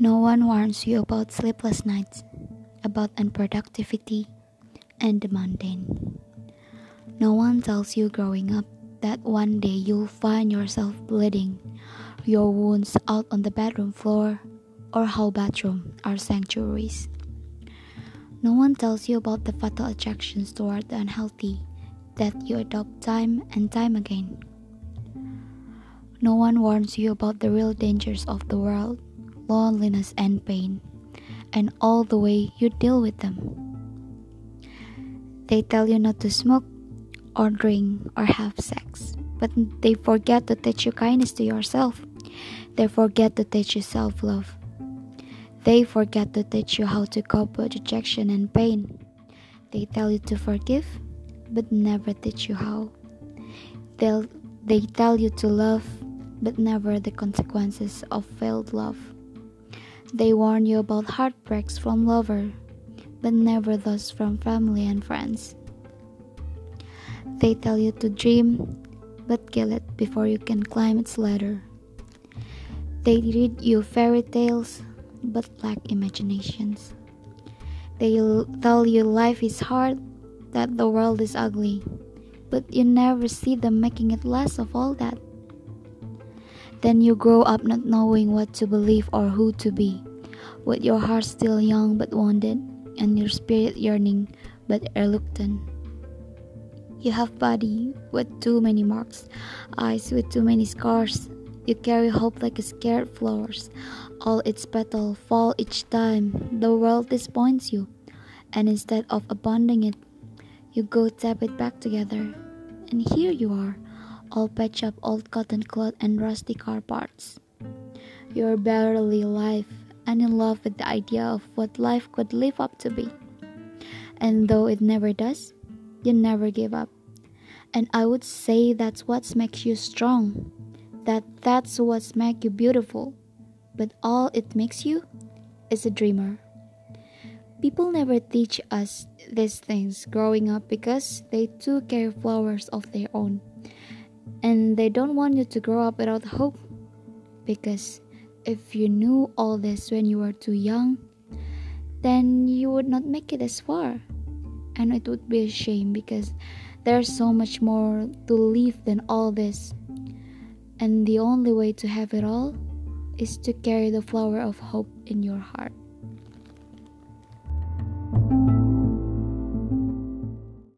No one warns you about sleepless nights, about unproductivity, and the mundane. No one tells you growing up that one day you'll find yourself bleeding, your wounds out on the bedroom floor, or how bathrooms are sanctuaries. No one tells you about the fatal attractions toward the unhealthy that you adopt time and time again. No one warns you about the real dangers of the world, loneliness and pain, and all the way you deal with them. They tell you not to smoke, or drink, or have sex, but they forget to teach you kindness to yourself. They forget to teach you self love. They forget to teach you how to cope with rejection and pain. They tell you to forgive, but never teach you how. They'll, they tell you to love, but never the consequences of failed love. They warn you about heartbreaks from lover, but never those from family and friends. They tell you to dream, but kill it before you can climb its ladder. They read you fairy tales, but lack imaginations. They tell you life is hard, that the world is ugly, but you never see them making it less of all that. Then you grow up not knowing what to believe or who to be, with your heart still young but wounded, and your spirit yearning but reluctant. You have body with too many marks, eyes with too many scars. You carry hope like a scared flowers. All its petals fall each time the world disappoints you, and instead of abandoning it, you go tap it back together. And here you are all patched up old cotton cloth and rusty car parts. You're barely alive and in love with the idea of what life could live up to be. And though it never does, you never give up. And I would say that's what makes you strong. That that's what makes you beautiful. But all it makes you is a dreamer. People never teach us these things growing up because they too carry flowers of their own and they don't want you to grow up without hope. Because if you knew all this when you were too young, then you would not make it as far. And it would be a shame because there's so much more to live than all this. And the only way to have it all is to carry the flower of hope in your heart.